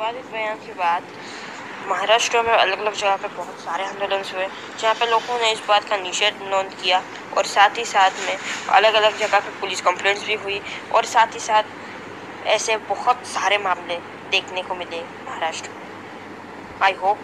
विवादित बयान के बाद महाराष्ट्र में अलग अलग जगह पर बहुत सारे आंदोलन हुए, जहाँ पर लोगों ने इस बात का निषेध नोंद किया और साथ ही साथ में अलग अलग जगह पर पुलिस कंप्लेंट्स भी हुई और साथ ही साथ ऐसे बहुत सारे मामले देखने को मिले महाराष्ट्र में। I hope